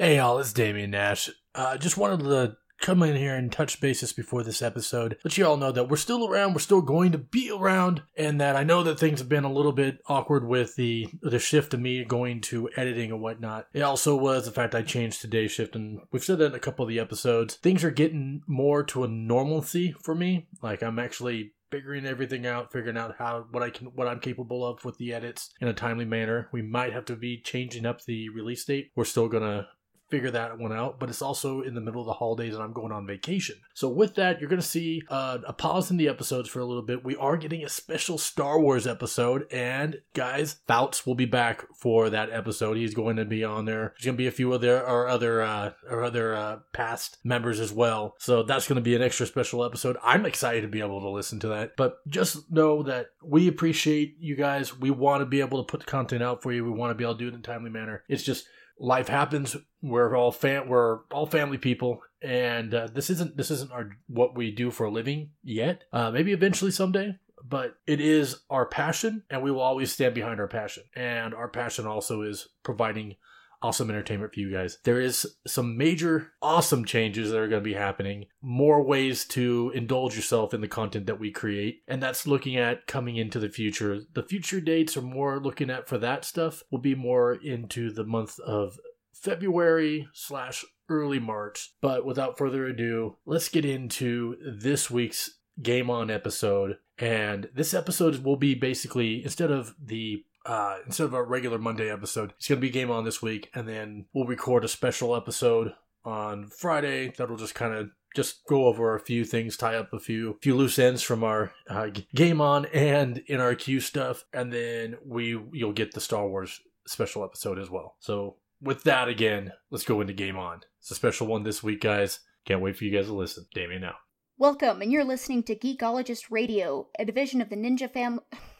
Hey y'all, it's Damian Nash. Uh, just wanted to come in here and touch bases before this episode. Let you all know that we're still around, we're still going to be around, and that I know that things have been a little bit awkward with the the shift of me going to editing and whatnot. It also was the fact I changed to day shift, and we've said that in a couple of the episodes. Things are getting more to a normalcy for me. Like I'm actually figuring everything out, figuring out how what I can what I'm capable of with the edits in a timely manner. We might have to be changing up the release date. We're still gonna figure that one out, but it's also in the middle of the holidays and I'm going on vacation. So, with that, you're going to see uh, a pause in the episodes for a little bit. We are getting a special Star Wars episode, and guys, Fouts will be back for that episode. He's going to be on there. There's going to be a few other our other uh, our other uh, past members as well. So that's going to be an extra special episode. I'm excited to be able to listen to that. But just know that we appreciate you guys. We want to be able to put the content out for you. We want to be able to do it in a timely manner. It's just life happens. We're all fam- we're all family people, and uh, this isn't this isn't our what we do for a living yet. Uh, maybe eventually someday, but it is our passion, and we will always stand behind our passion. And our passion also is providing awesome entertainment for you guys. There is some major awesome changes that are going to be happening, more ways to indulge yourself in the content that we create, and that's looking at coming into the future. The future dates are more looking at for that stuff will be more into the month of February slash early March. But without further ado, let's get into this week's Game On episode. And this episode will be basically instead of the uh, instead of a regular Monday episode, it's going to be Game On this week, and then we'll record a special episode on Friday that'll just kind of just go over a few things, tie up a few few loose ends from our uh, Game On and in our queue stuff, and then we you'll get the Star Wars special episode as well. So with that again, let's go into Game On. It's a special one this week, guys. Can't wait for you guys to listen. Damien Nash. Welcome, and you're listening to Geekologist Radio, a division of the Ninja Family.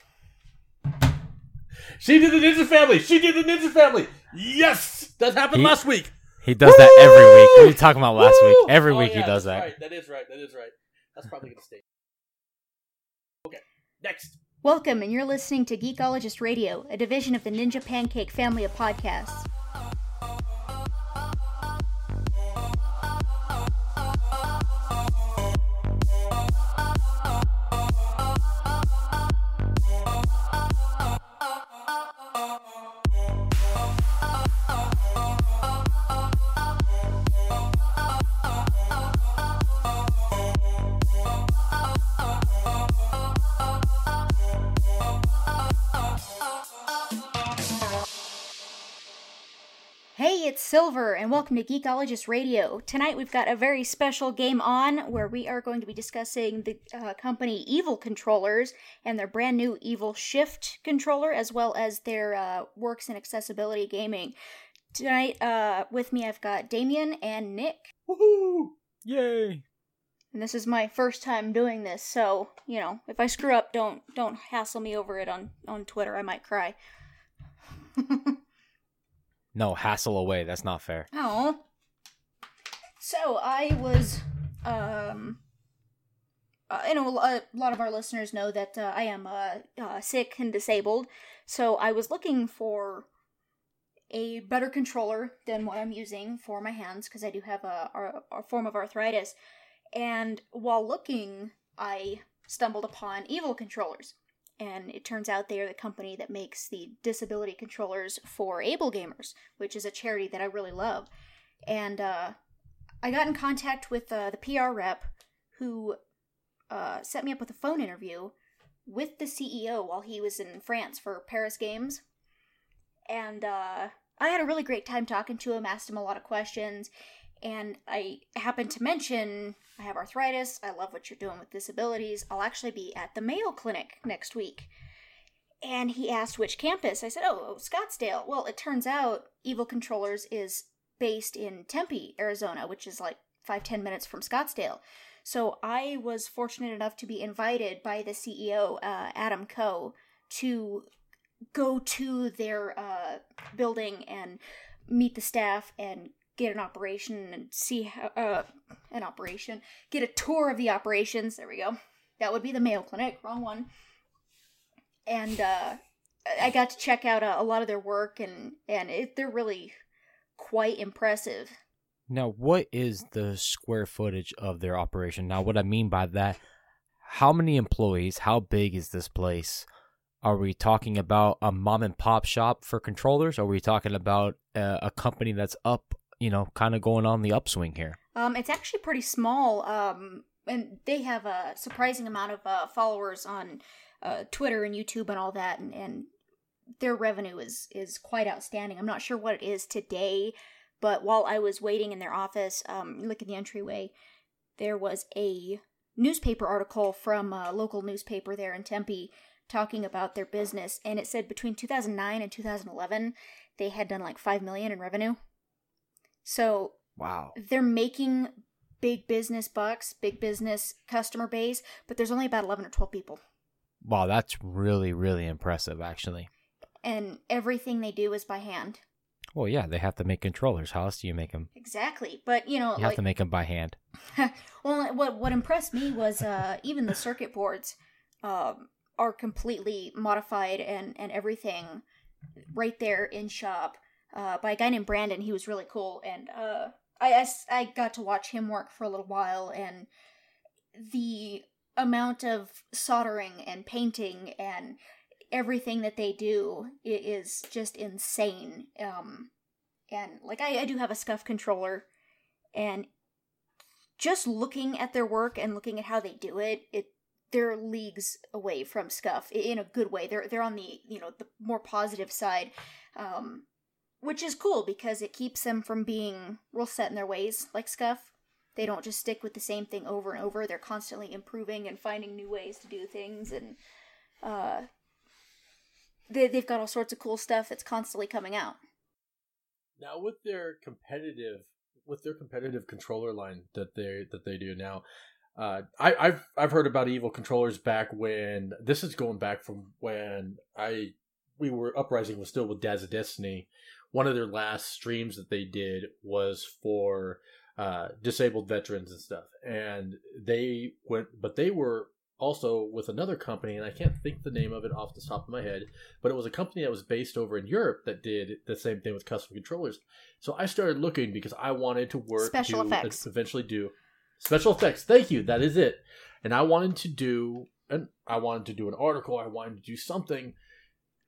She did the Ninja Family. She did the Ninja Family. Yes, that happened He- last week. He does that every week. What are you talking about last Woo! week? Every Oh, week he does that's that. Right. That is right. That is right. That's probably gonna stay. Okay, next. Welcome, and you're listening to Geekologist Radio, a division of the Ninja Pancake family of podcasts. Silver, and welcome to Geekologist Radio. Tonight we've got a very special game on where we are going to be discussing the uh, company Evil Controllers and their brand new Evil Shift controller, as well as their uh, works in accessibility gaming. Tonight, uh, with me, I've got Damien and Nick, Woohoo! Yay! and this is my first time doing this, so you know, if I screw up, don't don't hassle me over it on on Twitter. I might cry. No, hassle away. That's not fair. Oh. So I was, um, uh, you know, a lot of our listeners know that uh, I am uh, uh, sick and disabled. So I was looking for a better controller than what I'm using for my hands because I do have a, a, a form of arthritis. And while looking, I stumbled upon Evil controllers. And it turns out they are the company that makes the disability controllers for able gamers, which is a charity that I really love. And uh, I got in contact with uh, the PR rep who uh, set me up with a phone interview with the CEO while he was in France for Paris Games. And uh, I had a really great time talking to him, asked him a lot of questions. And I happened to mention I have arthritis. I love what you're doing with disabilities. I'll actually be at the Mayo Clinic next week. And he asked which campus. I said, oh, Scottsdale. Well, it turns out Evil Controllers is based in Tempe, Arizona, which is like five, ten minutes from Scottsdale. So I was fortunate enough to be invited by the CEO, uh, Adam Coe, to go to their uh, building and meet the staff and get an operation and see how, uh, an operation, get a tour of the operations. There we go. That would be the Mayo Clinic. Wrong one. And uh, I got to check out a, a lot of their work, and and it, they're really quite impressive. Now, what is the square footage of their operation? Now, what I mean by that, how many employees? How big is this place? Are we talking about a mom and pop shop for controllers? Are we talking about a, a company that's up, you know, kind of going on the upswing here? Um, it's actually pretty small. Um, and they have a surprising amount of uh, followers on uh, Twitter and YouTube and all that, and, and their revenue is is quite outstanding. I'm not sure what it is today, but while I was waiting in their office, um, look at the entryway, there was a newspaper article from a local newspaper there in Tempe talking about their business, and it said between 2009 and 2011 they had done like five million in revenue. So Wow. they're making big business bucks, big business customer base, but there's only about 11 or 12 people. Wow, that's really, really impressive, actually. And everything they do is by hand. Well, yeah, they have to make controllers. How else do you make them? Exactly. But, you know, You have like, to make them by hand. well, what, what impressed me was uh, even the circuit boards um, are completely modified and, and everything right there in shop uh, by a guy named Brandon. He was really cool. And uh, I, I I got to watch him work for a little while, and the amount of soldering and painting and everything that they do is just insane. Um, and like I, I do have a Scuf controller, and just looking at their work and looking at how they do it, it they're leagues away from Scuf in a good way. They're they're on the you know the more positive side, um, which is cool because it keeps them from being real set in their ways like Scuf. They don't just stick with the same thing over and over. They're constantly improving and finding new ways to do things, and uh, they they've got all sorts of cool stuff that's constantly coming out. Now with their competitive with their competitive controller line that they that they do now, uh, I, I've I've heard about evil controllers back when this is going back from when I we were uprising was still with Dads of Destiny. One of their last streams that they did was for uh, disabled veterans and stuff, and they went, but they were also with another company, and I can't think the name of it off the top of my head, but it was a company that was based over in Europe that did the same thing with custom controllers. So I started looking because I wanted to work Special to effects. eventually do special effects. Thank you. That is it. And I wanted to do an I wanted to do an article. I wanted to do something.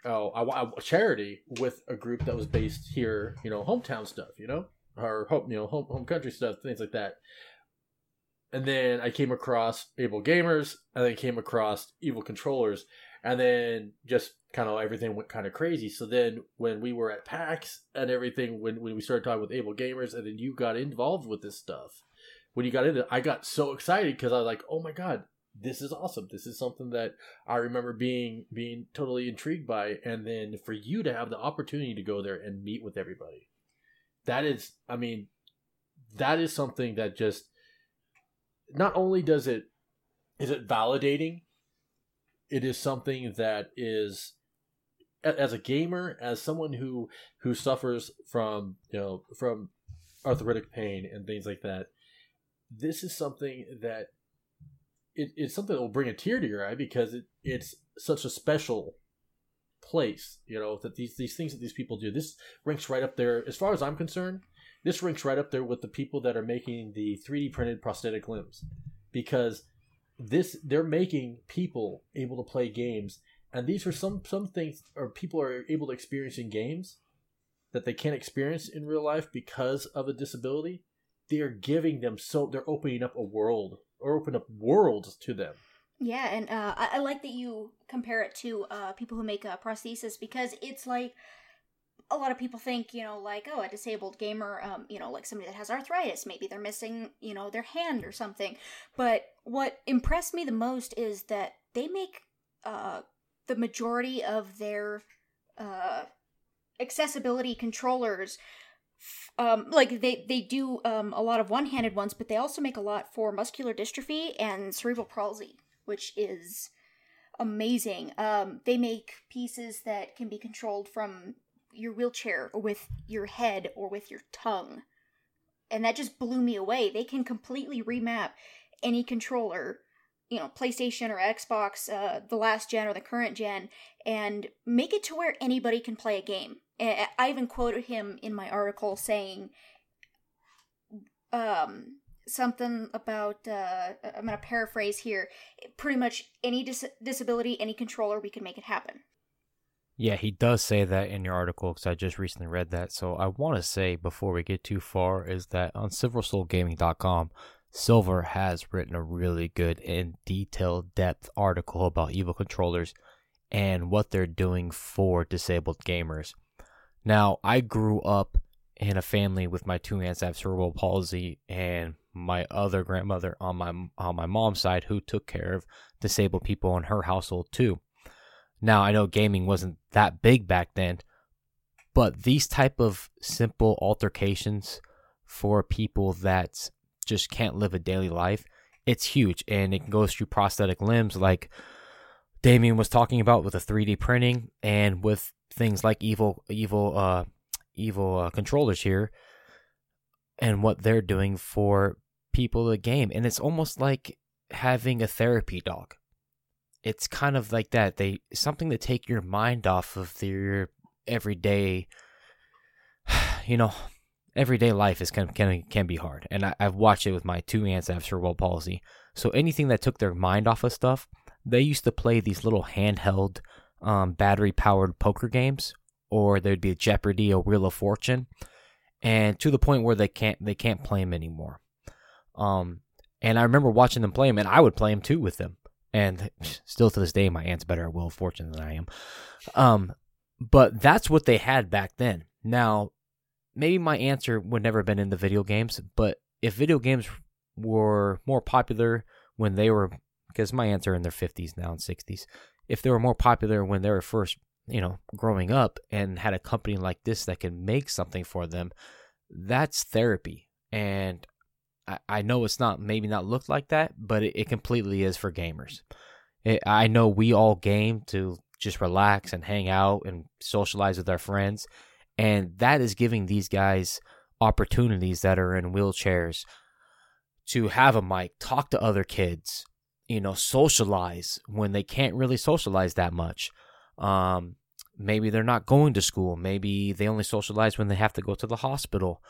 Oh, I, charity with a group that was based here. You know, hometown stuff. You know, or home you know home home country stuff, things like that. And then I came across Able Gamers, and then came across Evil Controllers, and then just kind of everything went kind of crazy. So then when we were at PAX and everything, when, when we started talking with Able Gamers, and then you got involved with this stuff, when you got into it, I got so excited because I was like, oh my god, this is awesome. This is something that I remember being being totally intrigued by, and then for you to have the opportunity to go there and meet with everybody, that is, I mean, that is something that just not only does it is it validating it is something that is as a gamer as someone who who suffers from you know from arthritic pain and things like that this is something that it, it's something that will bring a tear to your eye because it, it's such a special place you know that these these things that these people do. This ranks right up there as far as i'm concerned this ranks right up there with the people that are making the 3d printed prosthetic limbs because this they're making people able to play games. And these are some some things or people are able to experience in games that they can't experience in real life because of a disability. They are giving them so they're opening up a world or open up worlds to them Yeah, and uh, I, I like that you compare it to uh, people who make uh, prosthesis because it's like a lot of people think, you know, like, oh, a disabled gamer, um, you know, like somebody that has arthritis, maybe they're missing, you know, their hand or something. But what impressed me the most is that they make uh, the majority of their uh, accessibility controllers. Um, like they they do um, a lot of one-handed ones, but they also make a lot for muscular dystrophy and cerebral palsy which is amazing. Um, they make pieces that can be controlled from your wheelchair or with your head or with your tongue. And that just blew me away. They can completely remap any controller, you know, PlayStation or Xbox, uh, the last gen or the current gen, and make it to where anybody can play a game. I even quoted him in my article saying, um, something about uh, I'm gonna paraphrase here. Pretty much any dis- disability, any controller, we can make it happen. Yeah, he does say that in your article because I just recently read that. So I want to say before we get too far is that on SilverSoulGaming.com, Silver has written a really good and detailed depth article about Evil controllers and what they're doing for disabled gamers. Now, I grew up in a family with my two aunts have cerebral palsy and my other grandmother on my on my mom's side who took care of disabled people in her household too. Now, I know gaming wasn't that big back then, but these type of simple altercations for people that just can't live a daily life, it's huge and it goes through prosthetic limbs like Damien was talking about with the 3D printing and with things like evil evil uh evil uh, controllers here and what they're doing for people the game. And it's almost like having a therapy dog. It's kind of like that. They something to take your mind off of your everyday you know everyday life is can can can be hard. And I, have watched it with my two aunts that have cerebral palsy. So anything that took their mind off of stuff they used to play these little handheld um, battery powered poker games or there'd be Jeopardy, or Wheel of Fortune, and to the point where they can't they can't play them anymore. Um, and I remember watching them play them, and I would play them too with them. And still to this day, my aunt's better at Wheel of Fortune than I am. Um, but that's what they had back then. Now, maybe my answer would never have been in the video games, but if video games were more popular when they were, because my aunts are in their 50s now and 60s, if they were more popular when they were first you know, growing up and had a company like this that can make something for them, that's therapy. And I, I know it's not maybe not looked like that, but it, it completely is for gamers. It, I know we all game to just relax and hang out and socialize with our friends. And that is giving these guys opportunities that are in wheelchairs to have a mic, talk to other kids, you know, socialize when they can't really socialize that much. Um, maybe they're not going to school. Maybe they only socialize when they have to go to the hospital.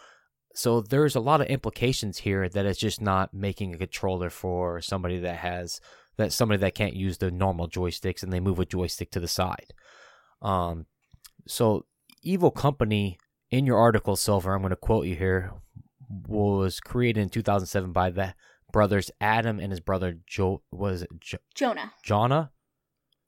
So there's a lot of implications here that it's just not making a controller for somebody that has that somebody that can't use the normal joysticks and they move a joystick to the side. Um, so Evil Company in your article, Silver, I'm going to quote you here, was created in 2007 by the brothers Adam and his brother Joe was it jo- Jonah. Jonah.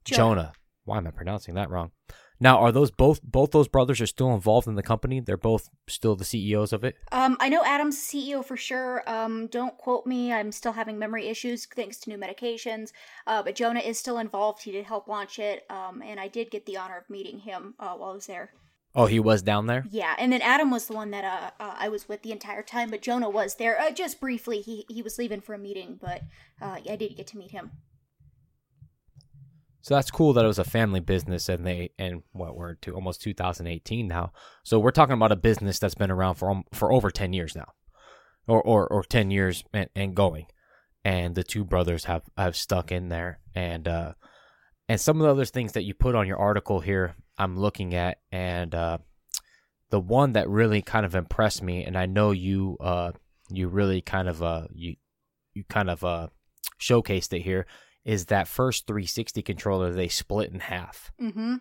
Jonah. Jonah. Why am I pronouncing that wrong? Now, are those both both those brothers are still involved in the company? They're both still the CEOs of it. Um, I know Adam's CEO for sure. Um, don't quote me. I'm still having memory issues thanks to new medications. Uh, but Jonah is still involved. He did help launch it. Um, and I did get the honor of meeting him uh, while I was there. Oh, he was down there. Yeah, and then Adam was the one that uh, uh I was with the entire time, but Jonah was there uh, just briefly. He he was leaving for a meeting, but uh, I did get to meet him. So that's cool that it was a family business and they and what we're to almost 2018 now. So we're talking about a business that's been around for for over 10 years now. Or or, or 10 years and, and going. And the two brothers have have stuck in there and uh and some of the other things that you put on your article here I'm looking at and uh the one that really kind of impressed me and I know you uh you really kind of uh you you kind of uh showcased it here is that first 360 controller they split in half. Mm-hmm.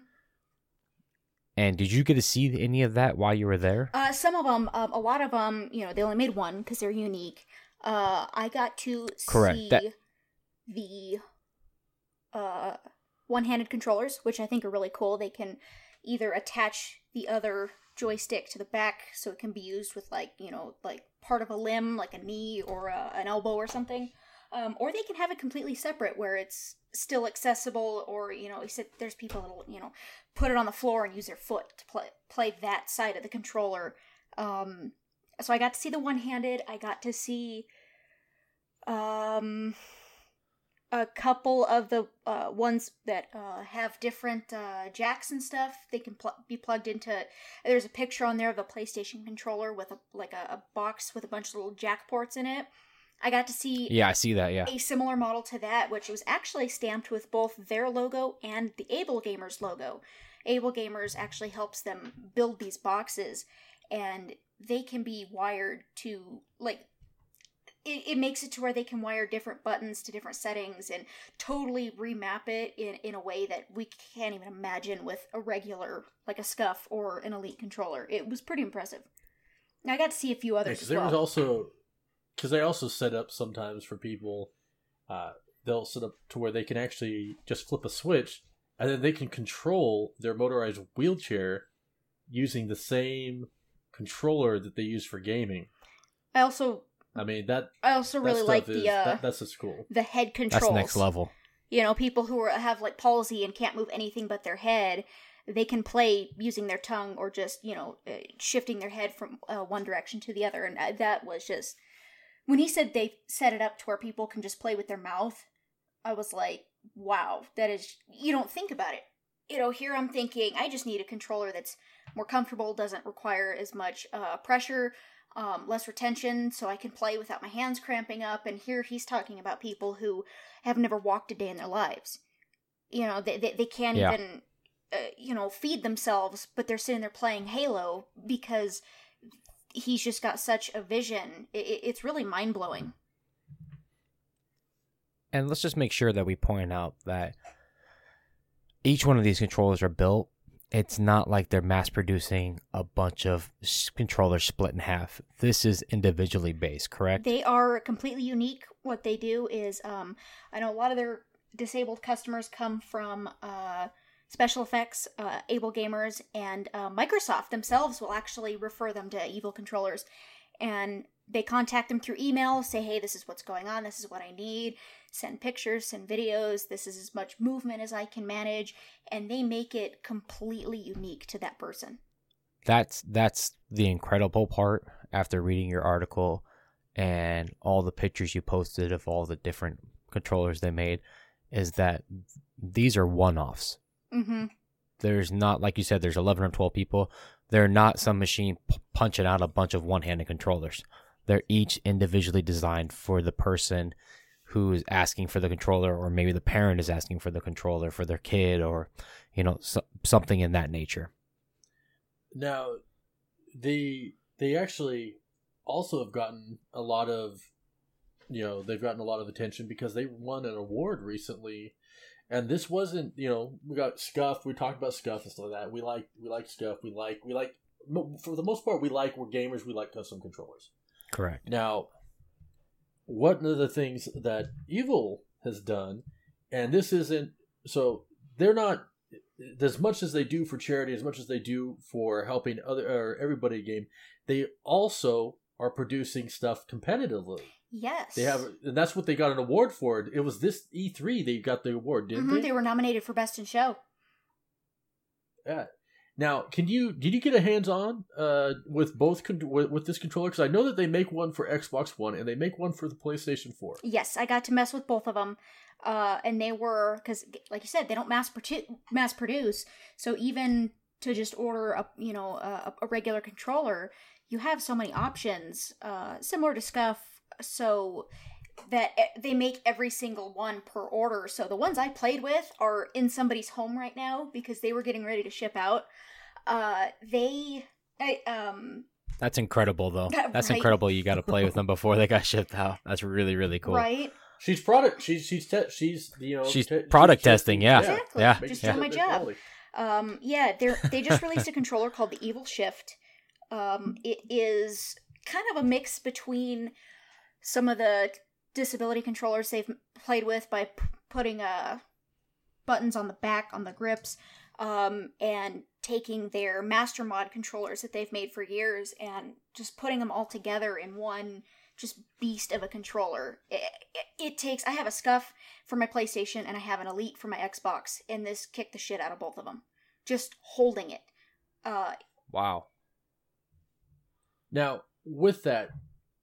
And did you get to see any of that while you were there? Uh, some of them, um, a lot of them, you know, they only made one because they're unique. Uh, I got to Correct. see that- the uh, one-handed controllers, which I think are really cool. They can either attach the other joystick to the back so it can be used with like you know like part of a limb like a knee or a, an elbow or something. Um, or they can have it completely separate where it's still accessible or you know you said there's people that'll you know put it on the floor and use their foot to play play that side of the controller. Um, so i got to see the one-handed. I got to see um a couple of the uh, ones that uh, have different uh, jacks and stuff they can pl- be plugged into there's a picture on there of a playstation controller with a like a, a box with a bunch of little jack ports in it I got to see Yeah, I see that, yeah. a similar model to that, which was actually stamped with both their logo and the Able Gamers logo. Able Gamers actually helps them build these boxes, and they can be wired to like it, it makes it to where they can wire different buttons to different settings and totally remap it in, in a way that we can't even imagine with a regular like a Scuf or an elite controller it was pretty impressive now i got to see a few others Yeah, there well was also because they also set up sometimes for people. Uh, they'll set up to where they can actually just flip a switch, and then they can control their motorized wheelchair using the same controller that they use for gaming. i also I mean that i also that really stuff like is, the uh that, that's just cool. the head controls. That's next level. you know people who are, have like palsy and can't move anything but their head they can play using their tongue or just you know uh, shifting their head from uh, one direction to the other and uh, that was just when he said they set it up to where people can just play with their mouth i was like wow that is you don't think about it you know here i'm thinking i just need a controller that's more comfortable doesn't require as much uh, pressure um, less retention so i can play without my hands cramping up and here he's talking about people who have never walked a day in their lives you know they, they, they can't Yeah. even uh, you know feed themselves but they're sitting there playing halo because he's just got such a vision it, it- it's really mind-blowing And let's just make sure that we point out that each one of these controllers are built. It's not like they're mass producing a bunch of controllers split in half. This is individually based, correct? They are completely unique. What they do is, um, I know a lot of their disabled customers come from uh, special effects, uh, able gamers, and uh, Microsoft themselves will actually refer them to evil controllers. And they contact them through email, say, hey, this is what's going on, this is what I need, send pictures, send videos, this is as much movement as I can manage, and they make it completely unique to that person. that's that's the incredible part after reading your article and all the pictures you posted of all the different controllers they made is that these are one-offs Mm-hmm. there's not like you said there's 11 or 12 people they're not some machine p- punching out a bunch of one-handed controllers they're each individually designed for the person who's asking for the controller or maybe the parent is asking for the controller for their kid or you know so, something in that nature Now, they they actually also have gotten a lot of, you know, they've gotten a lot of attention because they won an award recently, and this wasn't, you know, we got Scuf. We talked about Scuf and stuff like that. We like we like Scuf. We like we like for the most part we like we're gamers. We like custom controllers. correct Now, one of the things that Evil has done, and this isn't so they're not as much as they do for charity, as much as they do for helping other or everybody game, they also are producing stuff competitively. Yes. They have, and that's what they got an award for. It was this E3 they got the award, didn't Mhm, they? they were nominated for Best in Show. Yeah. Now, can you did you get a hands on uh, with both con- with, with this controller? Because I know that they make one for Xbox One and they make one for the PlayStation Four. Yes, I got to mess with both of them, uh, and they were because, like you said, they don't mass mass produce. So even to just order a you know a, a regular controller, you have so many options, uh, similar to Scuf. So that they make every single one per order. So the ones I played with are in somebody's home right now because they were getting ready to ship out. Uh, they, I, um, That's incredible, though. That- That's right. incredible. You got to play with them before they got shipped out. That's really, really cool. right? She's product. She's she's te- she's you know She's te- product she's- testing, yeah. Exactly. Yeah. Just sure doing my job. Um, yeah, they they just released a controller called the Evil Shift. Um, it is kind of a mix between some of the disability controllers they've played with by p- putting uh, buttons on the back on the grips, um, and taking their master mod controllers that they've made for years and just putting them all together in one just beast of a controller. It, it, it takes. I have a Scuf for my PlayStation and I have an Elite for my Xbox, and this kicked the shit out of both of them. Just holding it. Uh, Wow. Now, with that,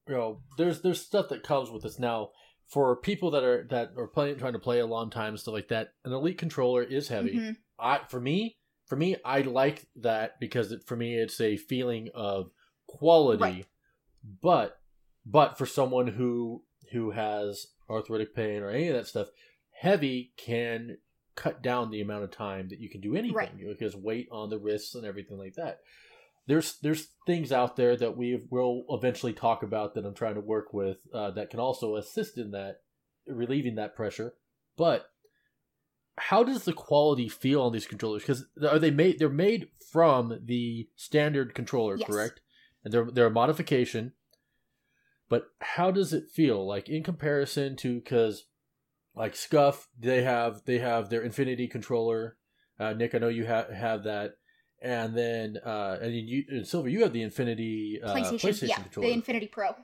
you know, there's there's stuff that comes with this. Now, for people that are that are playing, trying to play a long time, stuff like that, an elite controller is heavy. mhm. I for me, for me, I like that because it, for me, it's a feeling of quality. Right. But but for someone who who has arthritic pain or any of that stuff, heavy can cut down the amount of time that you can do anything Right. because weight on the wrists and everything like that. There's there's things out there that we will eventually talk about that I'm trying to work with uh, that can also assist in that relieving that pressure. But how does the quality feel on these controllers? Because are they made? They're made from the standard controller, Yes. correct? And they're they're a modification. But how does it feel like in comparison to because like Scuf, they have they have their Infinity controller. Uh, Nick, I know you have have that, and then uh, and you and Silver, you have the Infinity uh, PlayStation, PlayStation, yeah, controller. the Infinity Pro.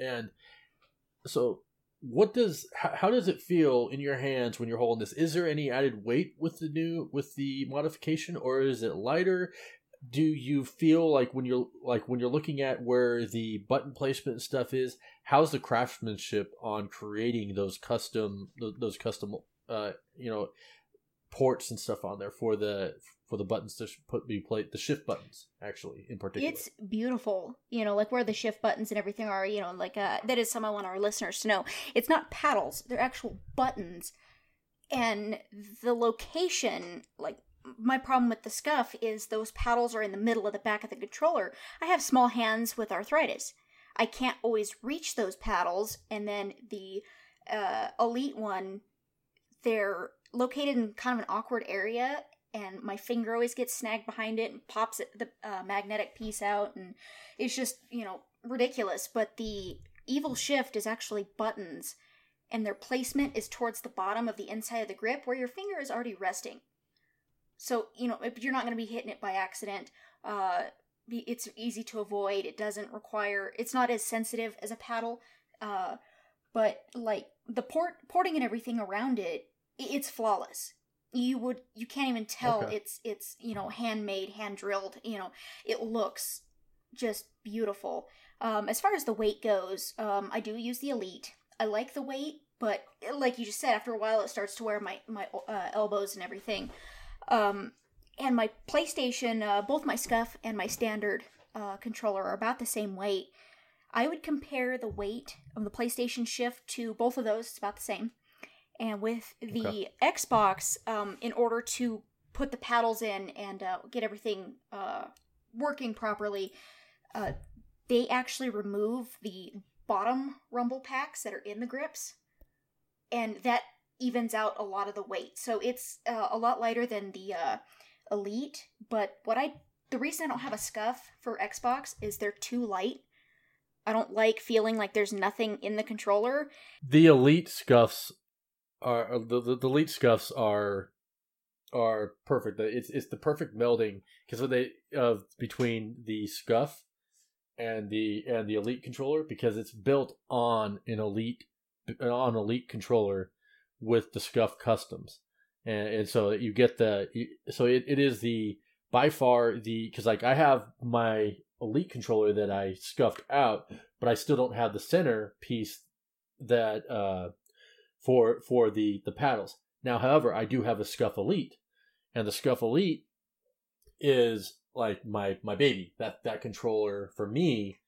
And so, what does how, how does it feel in your hands when you're holding this? Is there any added weight with the new with the modification, or is it lighter? Do you feel like when you're like when you're looking at where the button placement stuff is? How's the craftsmanship on creating those custom those custom uh you know ports and stuff on there for the for the buttons to sh- put be played the shift buttons actually in particular. It's beautiful, you know, like where the shift buttons and everything are, you know, like uh, that is some I want our listeners to know. It's not paddles, they're actual buttons. And the location, like my problem with the Scuf is those paddles are in the middle of the back of the controller. I have small hands with arthritis. I can't always reach those paddles, and then the uh, elite one, they're located in kind of an awkward area, and my finger always gets snagged behind it and pops the uh, magnetic piece out, and it's just you know ridiculous. But the evil shift is actually buttons, and their placement is towards the bottom of the inside of the grip where your finger is already resting. So you know you're not going to be hitting it by accident. Uh, it's easy to avoid. It doesn't require. It's not as sensitive as a paddle. Uh, but like the port porting and everything around it, it's flawless. You would you can't even tell Okay. it's it's you know handmade, hand drilled. You know it looks just beautiful. Um, as far as the weight goes, um, I do use the elite. I like the weight, but like you just said, after a while it starts to wear my my uh, elbows and everything. Um, and my PlayStation, uh, both my Scuf and my standard uh, controller are about the same weight. I would compare the weight of the PlayStation Shift to both of those. It's about the same. And with the Okay. Xbox, um, in order to put the paddles in and uh, get everything uh, working properly, uh, they actually remove the bottom rumble packs that are in the grips, and that evens out a lot of the weight. So it's uh, a lot lighter than the uh, Elite. But what I the reason I don't have a Scuf for Xbox is they're too light. I don't like feeling like there's nothing in the controller. the elite Scufs are uh, the, the, the elite Scufs are are perfect. It's it's the perfect melding because they of between the Scuf and the and the elite controller because it's built on an elite on elite controller with the Scuf customs and, and so you get the so it, it is the by far the because like i have my elite controller that i scuffed out but i still don't have the center piece that uh for for the the paddles. Now however i do have a Scuf elite and the Scuf elite is like my my baby. That that controller for me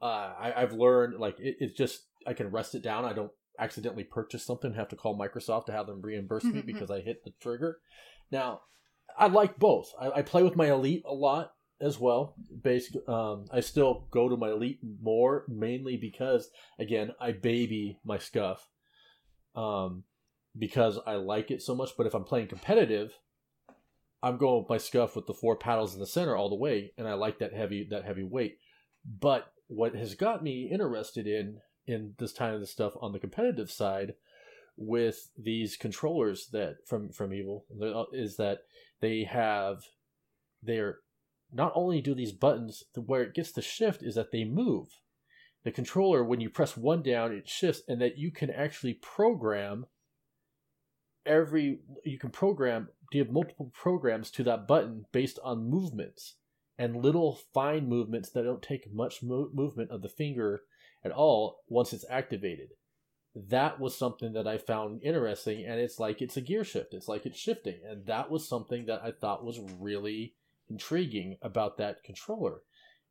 uh I, i've learned like it, it's just i can rest it down. I don't accidentally purchase something have to call microsoft to have them reimburse me Mhm. because i hit the trigger. Now i like both. I, I play with my elite a lot as well. Basically um i still go to my elite more mainly because again i baby my Scuf um because i like it so much but if i'm playing competitive I'm going with my Scuf with the four paddles in the center all the way, and I like that heavy that heavy weight. But what has got me interested in in this kind of stuff on the competitive side with these controllers that from from Evil is that they have they're not only do these buttons where it gets the shift is that they move. The controller when you press one down it shifts and that you can actually program every you can program give multiple programs to that button based on movements and little fine movements that don't take much mo- movement of the finger at all once it's activated. That was something that i found interesting and it's like it's a gear shift. It's like it's shifting and that was something that i thought was really intriguing about that controller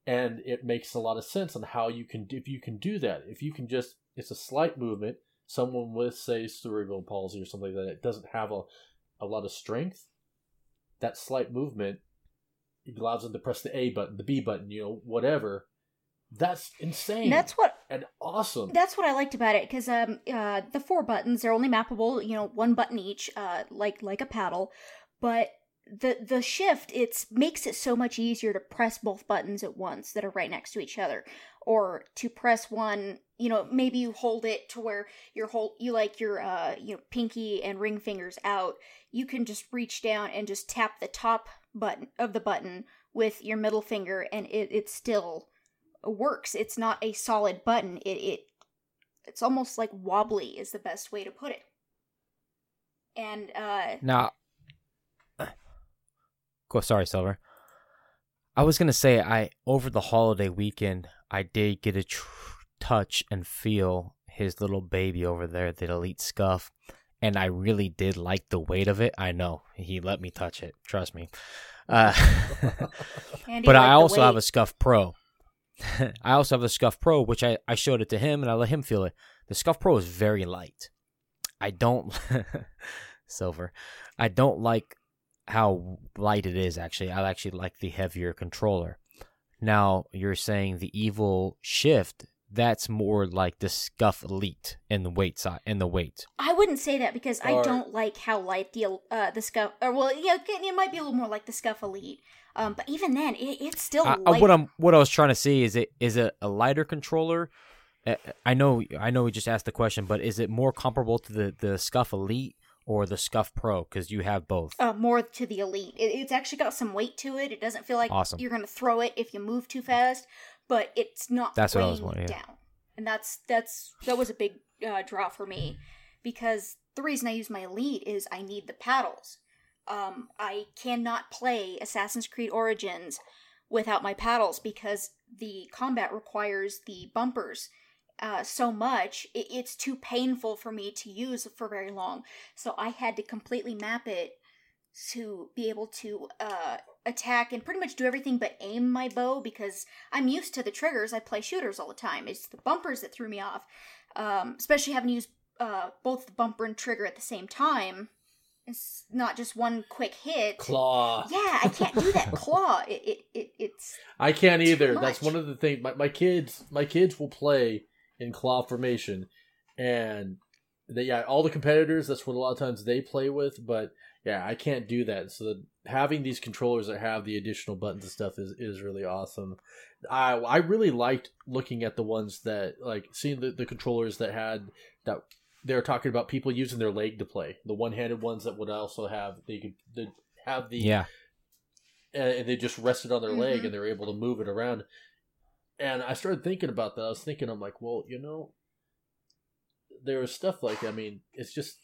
and it makes a lot of sense on how you can if you can do that if you can just it's a slight movement someone with say cerebral palsy or something like that it doesn't have a, a lot of strength, that slight movement allows them to press the A button, the B button, you know, whatever. That's insane. That's what and awesome. That's what I liked about it because um uh the four buttons they're only mappable you know one button each uh like like a paddle, but the the shift it's makes it so much easier to press both buttons at once that are right next to each other. Or to press one you know maybe you hold it to where your whole you like your uh you know pinky and ring fingers out. You can just reach down and just tap the top button of the button with your middle finger and it it still works. It's not a solid button. It it it's almost like wobbly is the best way to put it. And uh Now, go. Sorry, Silver. I was gonna say I over the holiday weekend I did get a tr- touch and feel his little baby over there, the Elite Scuf, and I really did like the weight of it. I know he let me touch it. Trust me. Uh, but I also have a. Scuf Pro. I also have the Scuf Pro, which I, I showed it to him and I let him feel it. The Scuf Pro is very light. I don't silver. I don't like how light it is actually. I actually like the heavier controller. Now you're saying the evil shift, that's more like the Scuf Elite in the weight side in the weight. I wouldn't say that because I don't like how light the uh the Scuf or well yeah it it might be a little more like the Scuf elite um but even then it, it's still I, light. what I'm what I was trying to see is it is it a lighter controller? Uh, I know I know we just asked the question, but is it more comparable to the the Scuf Elite or the Scuf Pro? Because you have both. uh, more to the elite. It, it's actually got some weight to it. It doesn't feel like Awesome. you're gonna throw it if you move too fast, but it's not. That's what I was wondering, you yeah. Down, and that's that's that was a big uh, draw for me because the reason I use my elite is I need the paddles. Um, I cannot play Assassin's Creed Origins without my paddles because the combat requires the bumpers uh, so much, it, it's too painful for me to use for very long. So I had to completely map it to be able to uh, attack and pretty much do everything but aim my bow because I'm used to the triggers. I play shooters all the time. It's the bumpers that threw me off, um, especially having to use uh, both the bumper and trigger at the same time. It's not just one quick hit. Claw. Yeah, I can't do that claw. It, it, it it's I can't either. That's one of the things. My, my kids, my kids will play in claw formation, and they, yeah, all the competitors. That's what a lot of times they play with. But yeah, I can't do that. So that having these controllers that have the additional buttons and stuff is is really awesome. I I really liked looking at the ones that like seeing the, the controllers that had that they were talking about people using their leg to play the one handed ones that would also have they could have the Yeah, and and they just rested on their leg Mhm. and they were able to move it around. And I started thinking about that. I was thinking, I'm like, well, you know, there was stuff like, I mean, it's just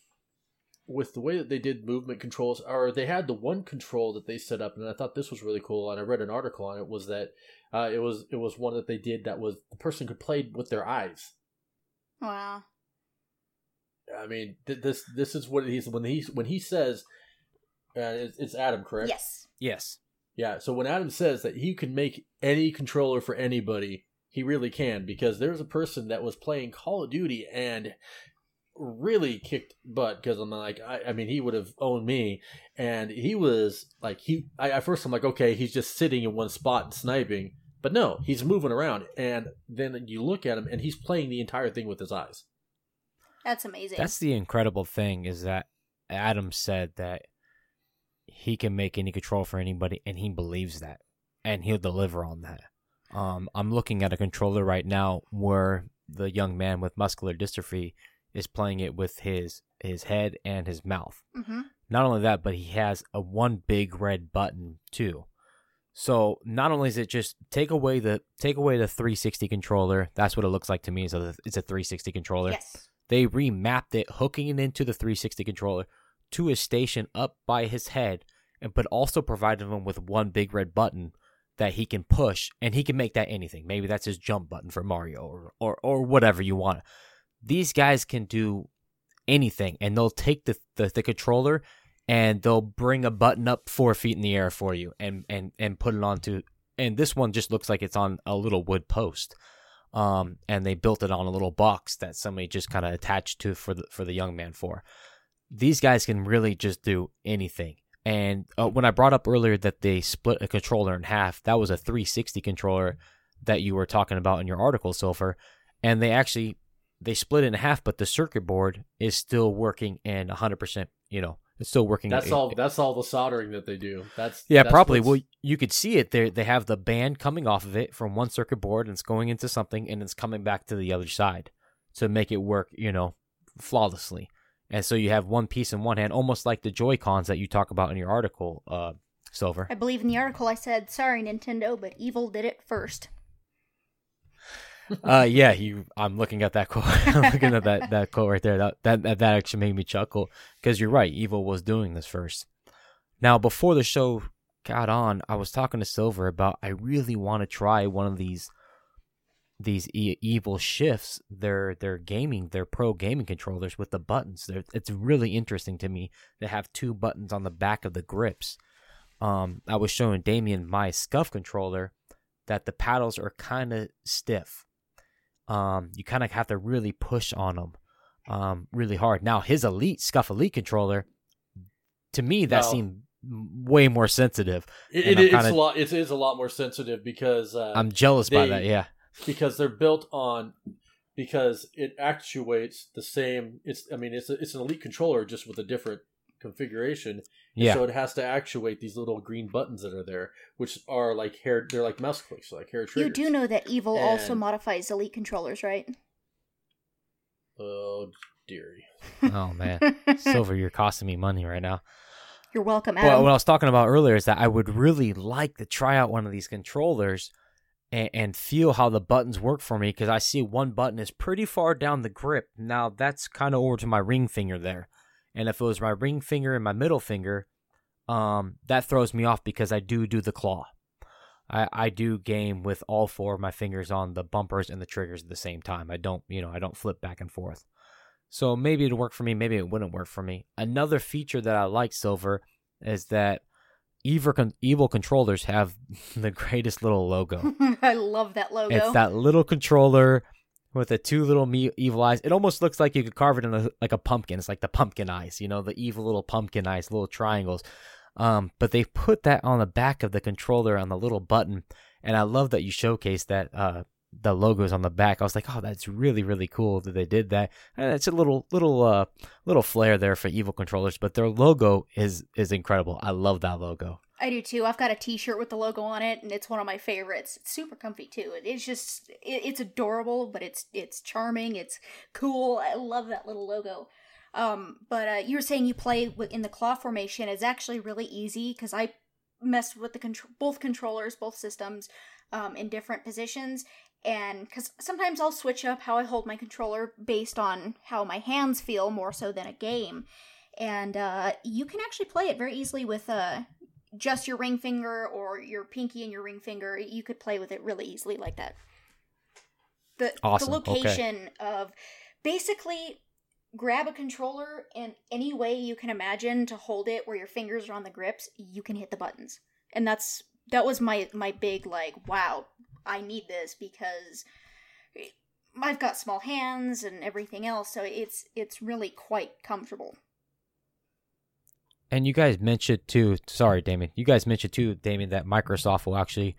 with the way that they did movement controls, or they had the one control that they set up, and I thought this was really cool. And I read an article on it was that uh, it was it was one that they did that was the person could play with their eyes. wow. I mean, th- this this is what he's when he when he says, uh, it's, it's Adam, correct? Yes. yes. Yeah, so when Adam says that he can make any controller for anybody, he really can because there's a person that was playing Call of Duty and really kicked butt because I'm like, I, I mean, he would have owned me, and he was like, he. I, at first, I'm like, okay, he's just sitting in one spot and sniping, but no, he's moving around, and then you look at him, and he's playing the entire thing with his eyes. That's amazing. That's the incredible thing is that Adam said that he can make any control for anybody, and he believes that, and he'll deliver on that. Um, I'm looking at a controller right now where the young man with muscular dystrophy is playing it with his his head and his mouth. mm-hmm. Not only that, but he has a one big red button too. So not only is it just take away the take away the 360 controller, that's what it looks like to me. So it's a 360 controller Yes. they remapped it, hooking it into the 360 controller to a station up by his head, but also providing him with one big red button that he can push, and he can make that anything. Maybe that's his jump button for Mario, or or, or whatever you want. These guys can do anything, and they'll take the, the the controller and they'll bring a button up four feet in the air for you, and and and put it onto. And this one just looks like it's on a little wood post. um, and they built it on a little box that somebody just kind of attached to for the for the young man for. These guys can really just do anything. And uh, when I brought up earlier that they split a controller in half, that was a 360 controller that you were talking about in your article, Silver. And they actually they split it in half, but the circuit board is still working and 100%. You know, it's still working. That's all. That's all the soldering that they do. That's yeah, that's probably. what's- Well, you could see it there. They have the band coming off of it from one circuit board, and it's going into something, and it's coming back to the other side to make it work. You know, flawlessly. And so you have one piece in one hand, almost like the Joy Cons that you talk about in your article, uh, Silver. I believe in the article I said, "Sorry, Nintendo, but Evil did it first. uh, yeah, you. I'm looking at that quote. I'm looking at that that quote right there. That that that, that actually made me chuckle because you're right. Evil was doing this first. Now, before the show got on, I was talking to Silver about I really want to try one of these these e- evil shifts. Their their gaming, their pro gaming controllers with the buttons. They're, it's really interesting to me to have two buttons on the back of the grips. Um, I was showing Damien my Scuf controller that the paddles are kind of stiff um, you kind of have to really push on them um, really hard. Now his elite Scuf Elite controller, to me that No. seemed way more sensitive. It, it kinda- a lot. It is a lot more sensitive because uh, I'm jealous by that. Yeah, because they're built on because it actuates the same. It's I mean it's a, it's an elite controller just with a different configuration. yeah. So it has to actuate these little green buttons that are there, which are like hair. They're like mouse clicks, like hair triggers. You do know that Evil also modifies Elite controllers, right? Oh dearie. oh man, Silver, you're costing me money right now. You're welcome, But Adam. what I was talking about earlier is that I would really like to try out one of these controllers and, and feel how the buttons work for me because I see one button is pretty far down the grip. Now that's kind of over to my ring finger there, and if it was my ring finger and my middle finger, um, that throws me off because I do do the claw. I, I do game with all four of my fingers on the bumpers and the triggers at the same time. I don't, you know, I don't flip back and forth. So maybe it'd work for me, maybe it wouldn't work for me. Another feature that I like, Silver, is that evil, con- evil controllers have the greatest little logo. I love that logo. it's that little controller with the two little me- evil eyes. It almost looks like you could carve it in a, like a pumpkin. It's like the pumpkin eyes, you know, the evil little pumpkin eyes, little triangles. Um, but they put that on the back of the controller on the little button, and I love that you showcase that uh, the logos on the back. I was like, oh, that's really really cool that they did that. And it's a little little uh little flair there for evil controllers, but their logo is is incredible. I love that logo. I do too. I've got a T-shirt with the logo on it, and it's one of my favorites. It's super comfy too. It's just, it, it's adorable, but it's it's charming. It's cool. I love that little logo. Um, but uh, you were saying you play in the claw formation. It's actually really easy because I messed with the contr- both controllers, both systems, um, in different positions, and because sometimes I'll switch up how I hold my controller based on how my hands feel more so than a game. And uh, you can actually play it very easily with uh, just your ring finger or your pinky and your ring finger. You could play with it really easily like that. The, Awesome, the okay. location of basically grab a controller in any way you can imagine to hold it where your fingers are on the grips, you can hit the buttons. And that's that was my my big like wow, I need this because I've got small hands and everything else, so it's it's really quite comfortable. And you guys mentioned too. Sorry, Damien. You guys mentioned too, Damien, that Microsoft will actually,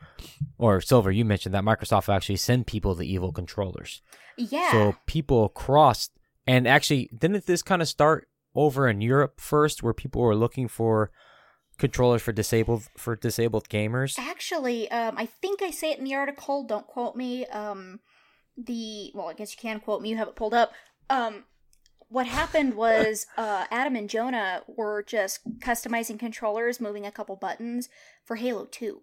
or Silver, you mentioned that Microsoft will actually send people the evil controllers. Yeah. So people across, and actually, didn't this kind of start over in Europe first, where people were looking for controllers for disabled for disabled gamers? Actually, um, I think I say it in the article. Don't quote me. Um, the well, I guess you can quote me. You have it pulled up. Um, what happened was uh, Adam and Jonah were just customizing controllers, moving a couple buttons for Halo Two.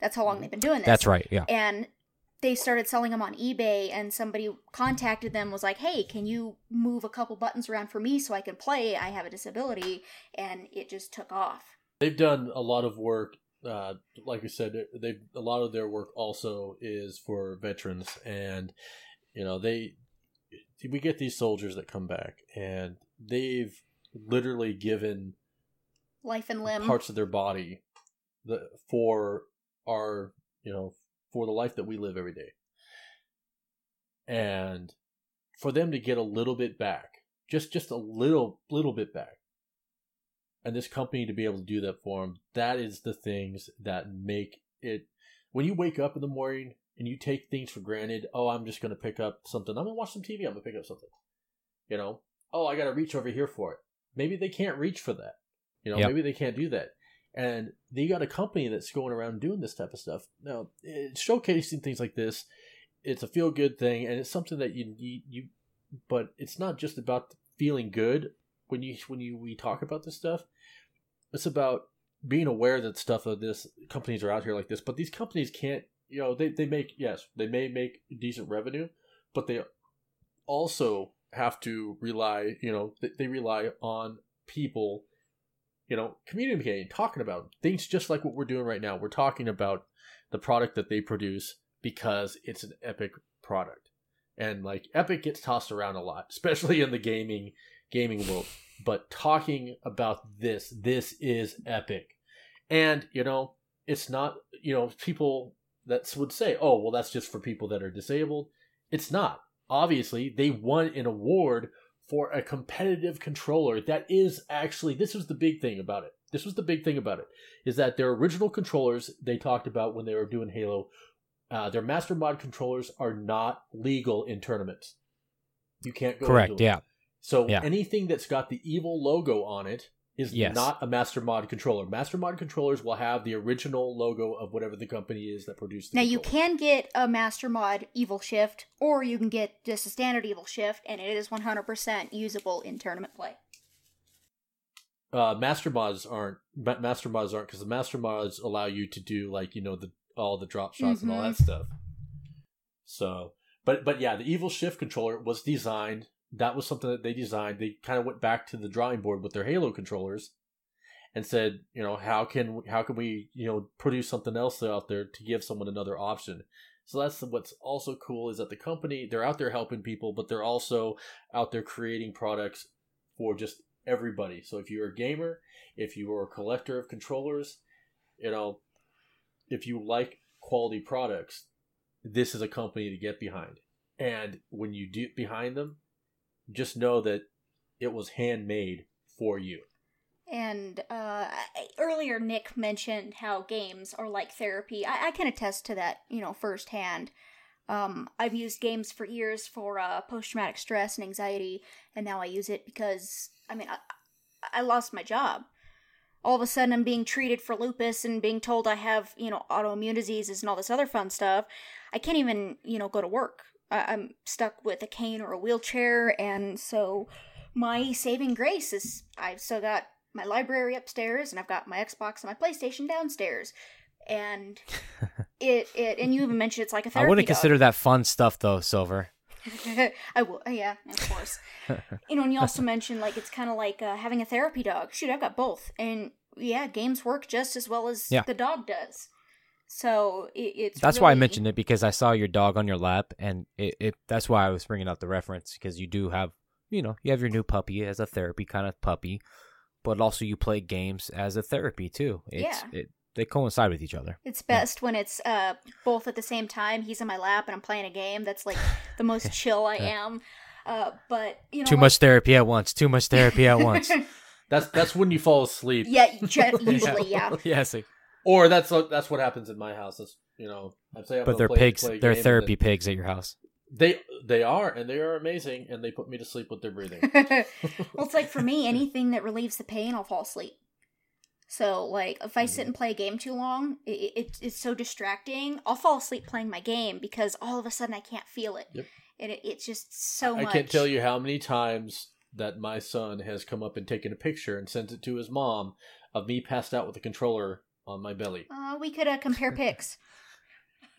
That's how long they've been doing this. That's right. Yeah. And they started selling them on eBay, and somebody contacted them was like, "Hey, can you move a couple buttons around for me so I can play? I have a disability," and it just took off. They've done a lot of work. Uh, like I said, they a lot of their work also is for veterans, and you know they we get these soldiers that come back, and they've literally given Life and limb. parts of their body the, for our you know for the life that we live every day and for them to get a little bit back, just just a little little bit back, and this company to be able to do that for them, that is the things that make it. When you wake up in the morning and you take things for granted, oh, I'm just gonna pick up something. I'm gonna watch some TV. I'm gonna pick up something. You know, oh, I gotta reach over here for it. Maybe they can't reach for that. You know, Yep. maybe they can't do that. And they got a company that's going around doing this type of stuff. Now, showcasing things like this, it's a feel good thing, and it's something that you, you you. But it's not just about feeling good when you when you we talk about this stuff. It's about being aware that stuff of this companies are out here like this, but these companies can't. You know, they they make yes, they may make decent revenue, but they also have to rely. You know, they rely on people you know, communicating, talking about things just like what we're doing right now. We're talking about the product that they produce because it's an epic product. And like epic gets tossed around a lot, especially in the gaming gaming world. But talking about this, this is epic. And, you know, it's not, you know, people that would say, "Oh, well that's just for people that are disabled." It's not. Obviously, they won an award for a competitive controller that is actually this was the big thing about it. This was the big thing about it is that their original controllers they talked about when they were doing Halo, uh, their master mod controllers are not legal in tournaments. You can't go Correct. Yeah. So Yeah. anything that's got the evil logo on it is Yes. not a master mod controller. Master mod controllers will have the original logo of whatever the company is that produced the Now you can get a master mod evil shift, or you can get just a standard evil shift, and it is 100% usable in tournament play. uh, master mods aren't ma- master mods aren't because the master mods allow you to do like you know the all the drop shots and all that stuff so but but yeah the evil shift controller was designed that was something that they designed they kind of went back to the drawing board with their halo controllers and said you know how can how can we you know produce something else out there to give someone another option so that's what's also cool is that the company they're out there helping people but they're also out there creating products for just everybody. So if you're a gamer, if you are a collector of controllers, you know, if you like quality products, this is a company to get behind. And when you do behind them, just know that it was handmade for you. And uh, earlier, Nick mentioned how games are like therapy. I, I can attest to that, you know, firsthand. Um, I've used games for years for uh, post traumatic stress and anxiety, and now I use it because, I mean, I, I lost my job. All of a sudden, I'm being treated for lupus and being told I have, you know, autoimmune diseases and all this other fun stuff. I can't even, you know, go to work. I- I'm stuck with a cane or a wheelchair, and so my saving grace is I've still got my library upstairs and I've got my Xbox and my PlayStation downstairs. And it it and you even mentioned it's like a therapy I wouldn't dog. consider that fun stuff though, Silver. I will, yeah, of course. you know, and you also mentioned like it's kind of like uh, having a therapy dog. Shoot, I've got both, and yeah, games work just as well as Yeah. the dog does. So it, it's That's why I mentioned it because I saw your dog on your lap, and it, it that's why I was bringing out the reference because you do have, you know, you have your new puppy as a therapy kind of puppy, but also you play games as a therapy too. It's, Yeah. It, they coincide with each other. It's best when it's uh both at the same time. He's in my lap and I'm playing a game. That's like the most chill I am. Uh, but you know, Too like- much therapy at once. Too much therapy at once. That's that's when you fall asleep. yeah, ge- usually, yeah. yeah. See. Or that's what- that's what happens in my house. That's you know, I'd say I'm But they're play- pigs. play They're therapy then- pigs at your house. They they are and they are amazing and they put me to sleep with their breathing. well, it's like for me, anything that relieves the pain, I'll fall asleep. So, like, if I Mm-hmm. sit and play a game too long, it, it, it's so distracting. I'll fall asleep playing my game because all of a sudden I can't feel it. Yep. And it, it's just so I much. can't tell you how many times that my son has come up and taken a picture and sent it to his mom of me passed out with a controller on my belly. Uh, we could uh, compare pics.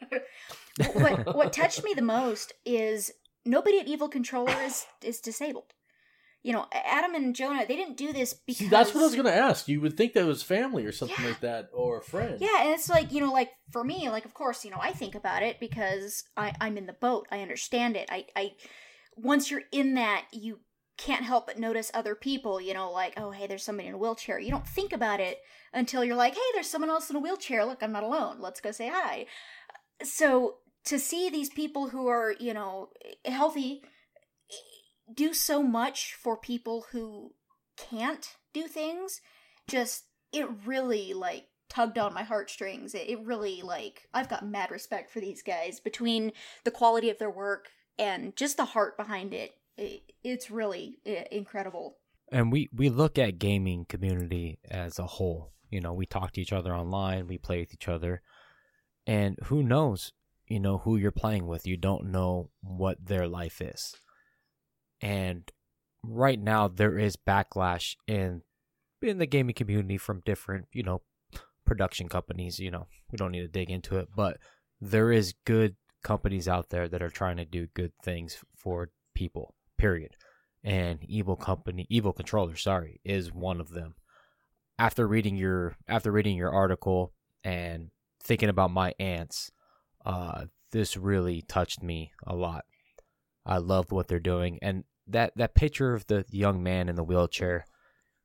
what what touched me the most is nobody at Evil Controller is is disabled. You know, Adam and Jonah, they didn't do this because See, that's what I was going to ask. You would think that was family or something Yeah. like that or a friend. Yeah, and it's like, you know, like for me, like of course, you know, I think about it because I, I'm in the boat. I understand it. I, I once you're in that, you can't help but notice other people, you know, like, oh hey, there's somebody in a wheelchair. You don't think about it until you're like, hey, there's someone else in a wheelchair. Look, I'm not alone. Let's go say hi. So to see these people who are you know eh, healthy eh, do so much for people who can't do things just it really like tugged on my heartstrings it, it really like i've got mad respect for these guys between the quality of their work and just the heart behind it it's really incredible. And we we look at gaming community as a whole. You know we talk to each other online we play with each other. And who knows you know who you're playing with. You don't know what their life is. And right now there is backlash in in the gaming community from different you know production companies. You know we don't need to dig into it but there is good companies out there that are trying to do good things for people period. And evil company evil controller sorry is one of them. After reading your after reading your article and thinking about my aunts uh this really touched me a lot. I loved what they're doing and that that picture of the young man in the wheelchair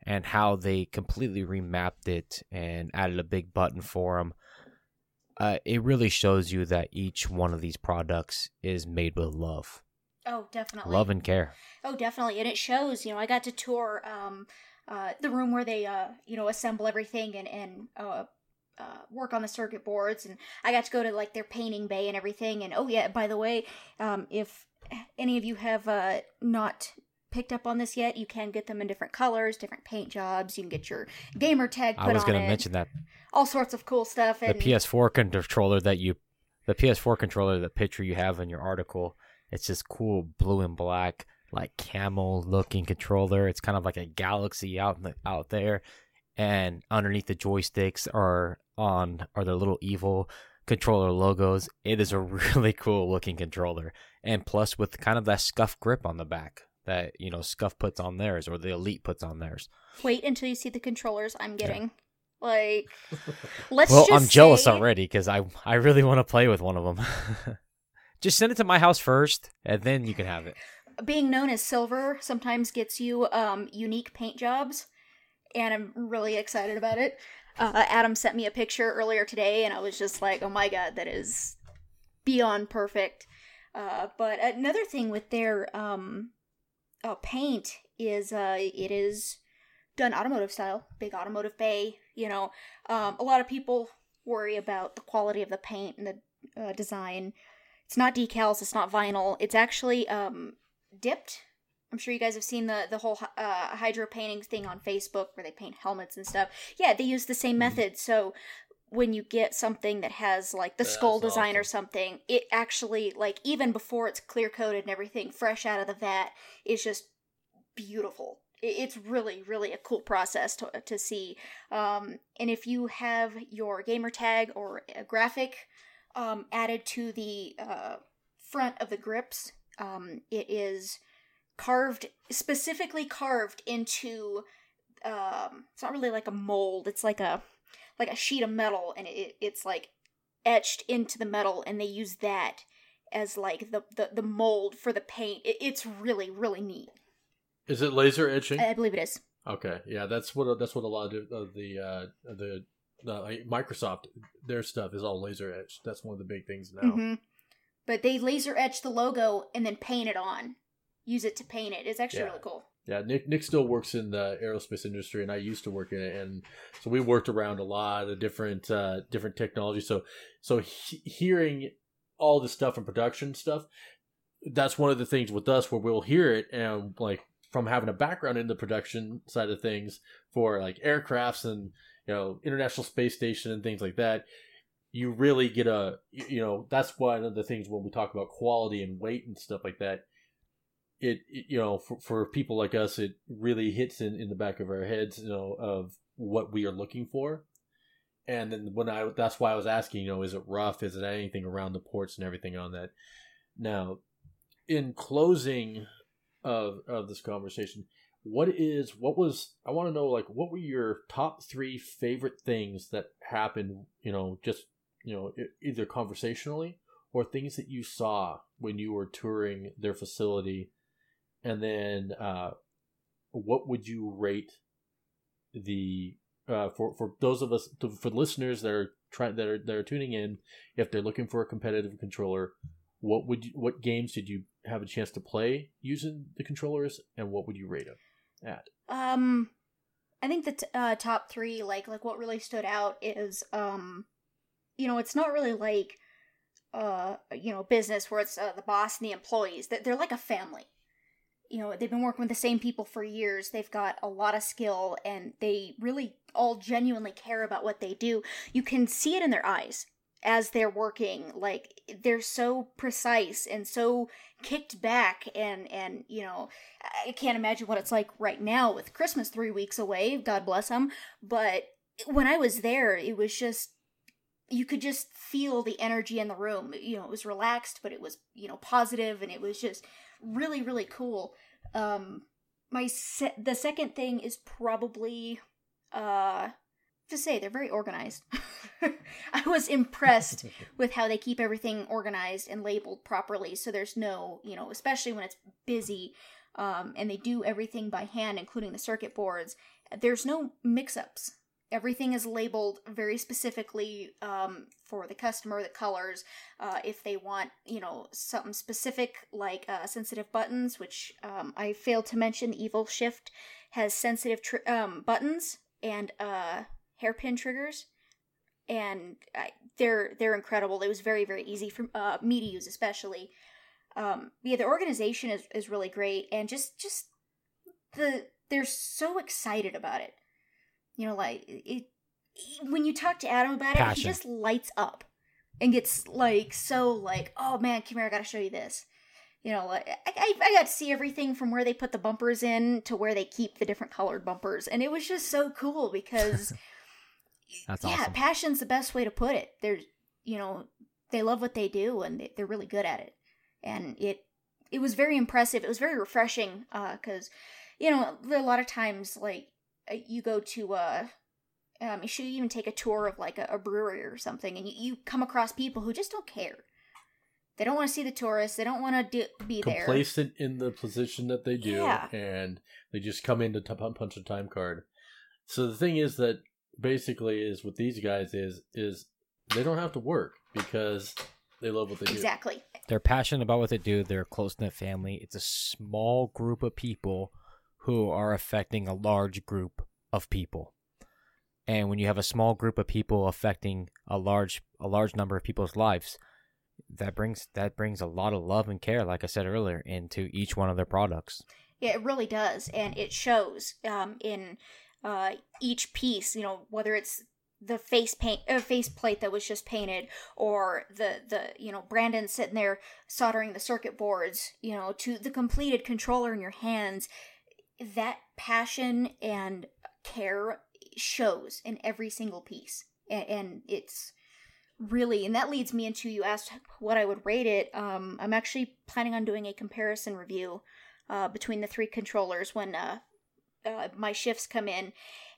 and how they completely remapped it and added a big button for him uh, it really shows you that each one of these products is made with love oh definitely love and care Oh, definitely, and it shows. You know, I got to tour um, uh, the room where they, uh, you know, assemble everything and and uh, uh, work on the circuit boards, and I got to go to like their painting bay and everything. And oh yeah, by the way, um, if any of you have uh, not picked up on this yet, you can get them in different colors, different paint jobs. You can get your gamer tag put i was going to mention that all sorts of cool stuff. the PS4 controller that you, the PS4 controller, the picture you have in your article, it's this cool blue and black, like camel looking controller. It's kind of like a galaxy out in the, out there, and underneath the joysticks are on are the little evil controller logos. It is a really cool looking controller, and plus with kind of that Scuf grip on the back that you know Scuf puts on theirs or the Elite puts on theirs. wait until you see the controllers I'm getting. Like, let's well, just I'm jealous say- already because I I really want to play with one of them. Just send it to my house first, and then you can have it. being known as silver sometimes gets you um, unique paint jobs, and I'm really excited about it. Uh, Adam sent me a picture earlier today, and I was just like, "Oh my god, that is beyond perfect." Uh, but another thing with their um, uh, paint is uh, it is done automotive style, big automotive bay. You know, um, a lot of people worry about the quality of the paint and the uh, design. It's not decals. It's not vinyl. It's actually um, dipped. I'm sure you guys have seen the the whole uh, hydro painting thing on Facebook where they paint helmets and stuff. Yeah, they use the same method. So when you get something that has like the That's skull design or something, it actually like even before it's clear coated and everything, fresh out of the vat, is just beautiful. It's really, really a cool process to, to see. Um, and if you have your gamer tag or a graphic um, added to the uh, front of the grips, um, it is carved, specifically carved into. Um, it's not really like a mold. It's like a like a sheet of metal, and it, it's like etched into the metal, and they use that as like the the, the mold for the paint. It, it's really, really neat. Is it laser etching? I believe it is. Okay, yeah, that's what that's what a lot of, of the uh, the Microsoft their stuff is all laser etched. That's one of the big things now. hmm But they laser etch the logo and then paint it on. Use it to paint it. It's actually Yeah. really cool. Yeah, Nick Nick still works in the aerospace industry, and I used to work in it, and so we worked around a lot of different uh, different technology. So so he- hearing all the stuff and production stuff, that's one of the things with us where we'll hear it and like from having a background in the production side of things for like aircrafts and you know international space station and things like that you really get a you know that's one of the things when we talk about quality and weight and stuff like that it, it you know for, for people like us it really hits in in the back of our heads you know of what we are looking for. And then when i that's why i was asking you know is it rough? Is it anything around the ports and everything on that? Now in closing of of this conversation what is what was i want to know like what were your top three favorite things that happened you know just you know either conversationally or things that you saw when you were touring their facility? And then uh what would you rate the uh for for those of us for listeners that are trying that are that are tuning in, if they're looking for a competitive controller, what would you, what games did you have a chance to play using the controllers, and what would you rate them at? Um, I think the t- uh, top three, like like what really stood out is, um, you know, it's not really like, uh, you know, business where it's uh, the boss and the employees. That they're like a family. You know, they've been working with the same people for years. They've got a lot of skill, and they really all genuinely care about what they do. You can see it in their eyes as they're working like they're so precise and so kicked back and and you know i can't imagine what it's like right now with christmas three weeks away god bless them but when i was there it was just you could just feel the energy in the room. You know it was relaxed but it was you know positive and it was just really really cool. Um my se- the second thing is probably uh to say they're very organized. I was impressed with how they keep everything organized and labeled properly so there's no, you know, especially when it's busy um, and they do everything by hand, including the circuit boards, there's no mix ups. Everything is labeled very specifically um, for the customer, the colors. Uh, if they want, you know, something specific like uh, sensitive buttons, which um, I failed to mention, Evil Shift has sensitive tr- um, buttons and uh, hairpin triggers, and I, they're they're incredible. It was very very easy for uh, me to use, especially. Um, yeah, the organization is is really great, and just just the they're so excited about it. You know, like it when you talk to Adam about it, he just lights up and gets like so like, oh man, come here, I gotta show you this. You know, like I, I, I got to see everything from where they put the bumpers in to where they keep the different colored bumpers, and it was just so cool because That's yeah, awesome. passion's the best way to put it. They're, you know, they love what they do and they, they're really good at it. And it, it was very impressive. It was very refreshing because, you know, a lot of times like uh, you go to, uh, um, you should even take a tour of like a, a brewery or something, and you, you come across people who just don't care. They don't want to see the tourists. They don't want to be there. Complacent in the position that they do, Yeah. and they just come in to t- punch a time card. So the thing is that basically is with these guys is is they don't have to work because they love what they do. Exactly. They're passionate about what they do. They're a close knit family. It's a small group of people who are affecting a large group of people. And when you have a small group of people affecting a large a large number of people's lives, that brings that brings a lot of love and care, like I said earlier, into each one of their products. Yeah, it really does, and it shows um, in uh, each piece. You know, whether it's the face paint, uh, face plate that was just painted, or the the you know Brandon sitting there soldering the circuit boards. You know, to the completed controller in your hands. That passion and care shows in every single piece, and, and it's really and that leads me into you asked what i would rate it um i'm actually planning on doing a comparison review uh, between the three controllers when uh, uh, my shifts come in.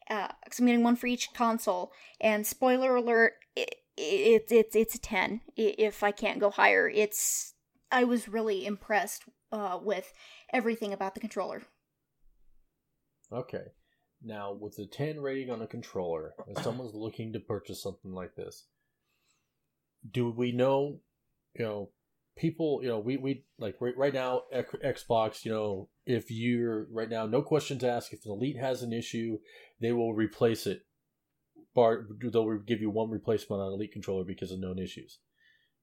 Uh, i I'm getting one for each console. And spoiler alert, it, it, it's it's a ten. If I can't go higher, it's I was really impressed uh, with everything about the controller. Okay. Now, with a 10 rating on a controller, if someone's looking to purchase something like this, do we know, you know, people, you know, we, we like right, right now, X- Xbox, you know, if you're right now, no questions asked, if an Elite has an issue, they will replace it. Bar, they'll give you one replacement on Elite controller because of known issues.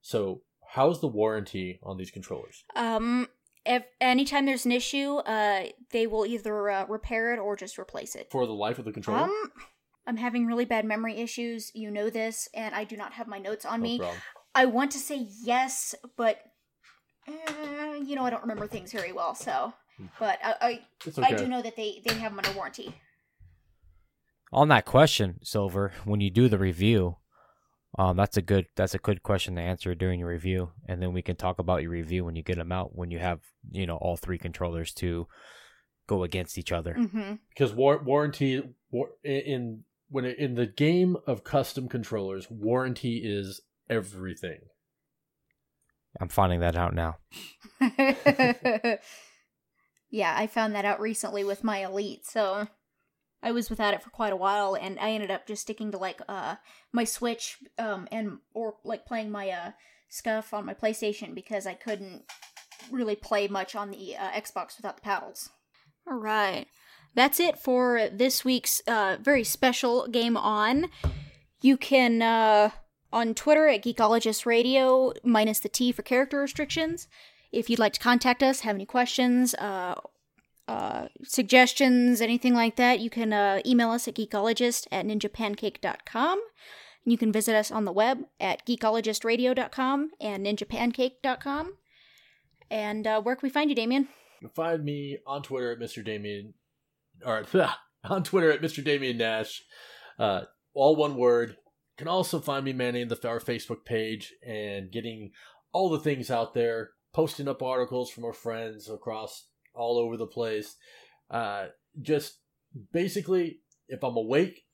So, how's the warranty on these controllers? Um, if anytime there's an issue, uh, they will either uh, repair it or just replace it. For the life of the controller? Um, I'm having really bad memory issues. You know this, and I do not have my notes on no me. problem. I want to say yes, but uh, you know I don't remember things very well. So, but I I, okay. I do know that they they have them under warranty. On that question, Silver, when you do the review, um, that's a good that's a good question to answer during your review, and then we can talk about your review when you get them out when you have you know all three controllers to go against each other. Mm-hmm. because war- warranty war- in- in when it, in the game of custom controllers, warranty is everything. I'm finding that out now. yeah, I found that out recently with my elite. So I was without it for quite a while, and I ended up just sticking to like uh my Switch um and or like playing my uh stuff on my PlayStation because I couldn't really play much on the uh, Xbox without the paddles. All right, that's it for this week's uh very special game on. You can uh on Twitter at Geekologist Radio minus the T for character restrictions. If you'd like to contact us, have any questions, uh, uh, suggestions, anything like that, you can uh, email us at geekologist at ninjapancake.com. You can visit us on the web at geekologistradio.com and ninjapancake.com. And uh, where can we find you, Damien? Find me on Twitter at Mr. Damien, or on Twitter at Mr. Damien Nash, uh, all one word. You can also find me manning the our Facebook page and getting all the things out there, posting up articles from our friends across all over the place. Uh, just basically, if I'm awake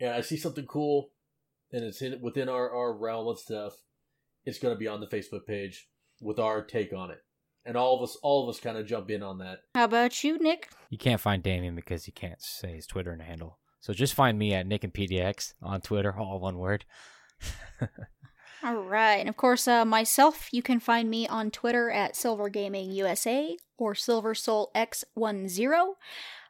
and I see something cool and it's in within our, our realm of stuff, it's going to be on the Facebook page with our take on it. And all of us, all of us, kind of jump in on that. How about you, Nick? You can't find Damien because he can't say his Twitter handle. So just find me at Nick and PDX on Twitter, all one word. All right. And of course, uh, myself, you can find me on Twitter at Silver Gaming USA or SilverSoulX10.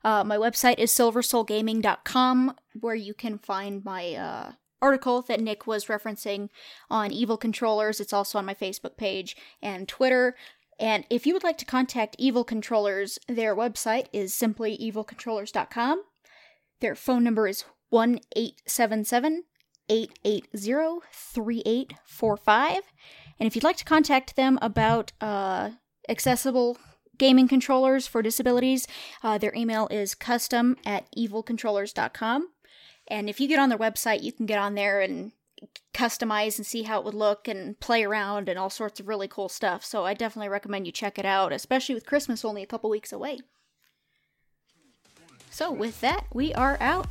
Uh, my website is silversoulgaming.com, where you can find my uh, article that Nick was referencing on Evil Controllers. It's also on my Facebook page and Twitter. And if you would like to contact Evil Controllers, their website is simply evilcontrollers.com. Their phone number is 1 877 880 3845. And if you'd like to contact them about uh, accessible gaming controllers for disabilities, uh, their email is custom at evilcontrollers.com. And if you get on their website, you can get on there and customize and see how it would look and play around and all sorts of really cool stuff. So I definitely recommend you check it out, especially with Christmas only a couple weeks away. So with that, we are out.